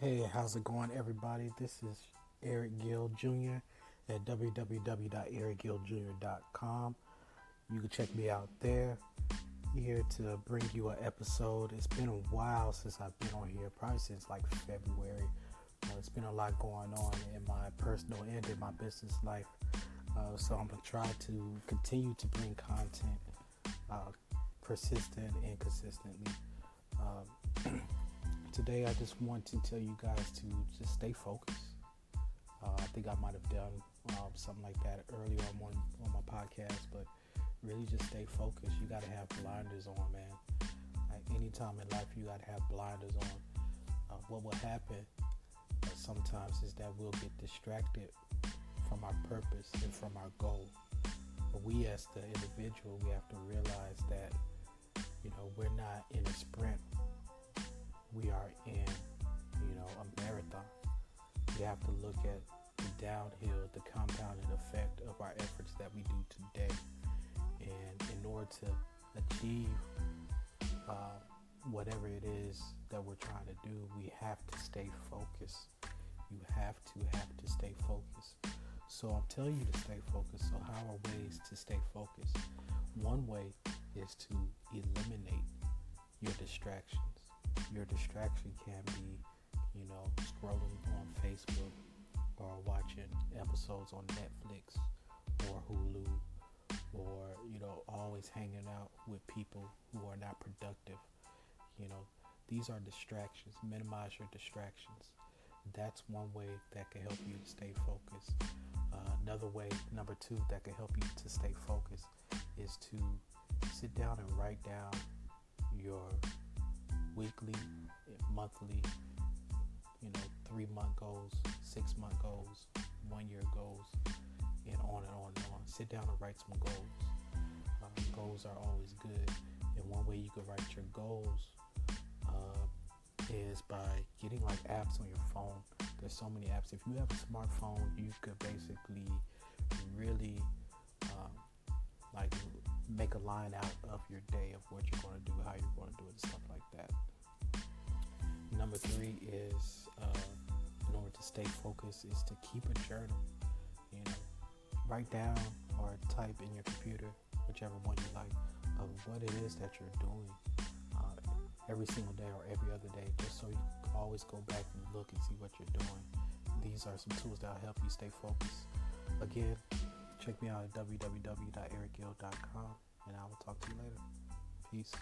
Hey, how's it going, everybody? This is Eric Gill Jr. at www.ericgilljr.com. You can check me out there. Here to bring you an episode. It's been a while since I've been on here, probably since like February. Uh, it's been a lot going on in my personal and in my business life. Uh, so I'm gonna try to continue to bring content uh, persistent and consistently. Today I just want to tell you guys to just stay focused. Uh, I think I might have done um, something like that earlier on, on my podcast, but really just stay focused. You got to have blinders on, man. Like anytime in life, you got to have blinders on. Uh, what will happen uh, sometimes is that we'll get distracted from our purpose and from our goal. But we, as the individual, we have to realize that you know we're not in a sprint we are in, you know, a marathon. We have to look at the downhill, the compounding effect of our efforts that we do today. And in order to achieve uh, whatever it is that we're trying to do, we have to stay focused. You have to have to stay focused. So I'm telling you to stay focused. So how are ways to stay focused? One way is to eliminate your distractions your distraction can be, you know, scrolling on Facebook or watching episodes on Netflix or Hulu or, you know, always hanging out with people who are not productive. You know, these are distractions. Minimize your distractions. That's one way that can help you to stay focused. Uh, another way, number two, that can help you to stay focused is to sit down and write down your weekly, monthly, you know, three month goals, six month goals, one year goals, and on and on and on. Sit down and write some goals. Um, goals are always good, and one way you can write your goals uh, is by getting like apps on your phone. There's so many apps. If you have a smartphone, you could basically really make a line out of your day of what you're going to do, how you're going to do it, and stuff like that. Number three is, uh, in order to stay focused, is to keep a journal. You know, write down or type in your computer, whichever one you like, of what it is that you're doing uh, every single day or every other day, just so you can always go back and look and see what you're doing. These are some tools that will help you stay focused. Again, check me out at www.ericgill.com and I will talk to you later. Peace.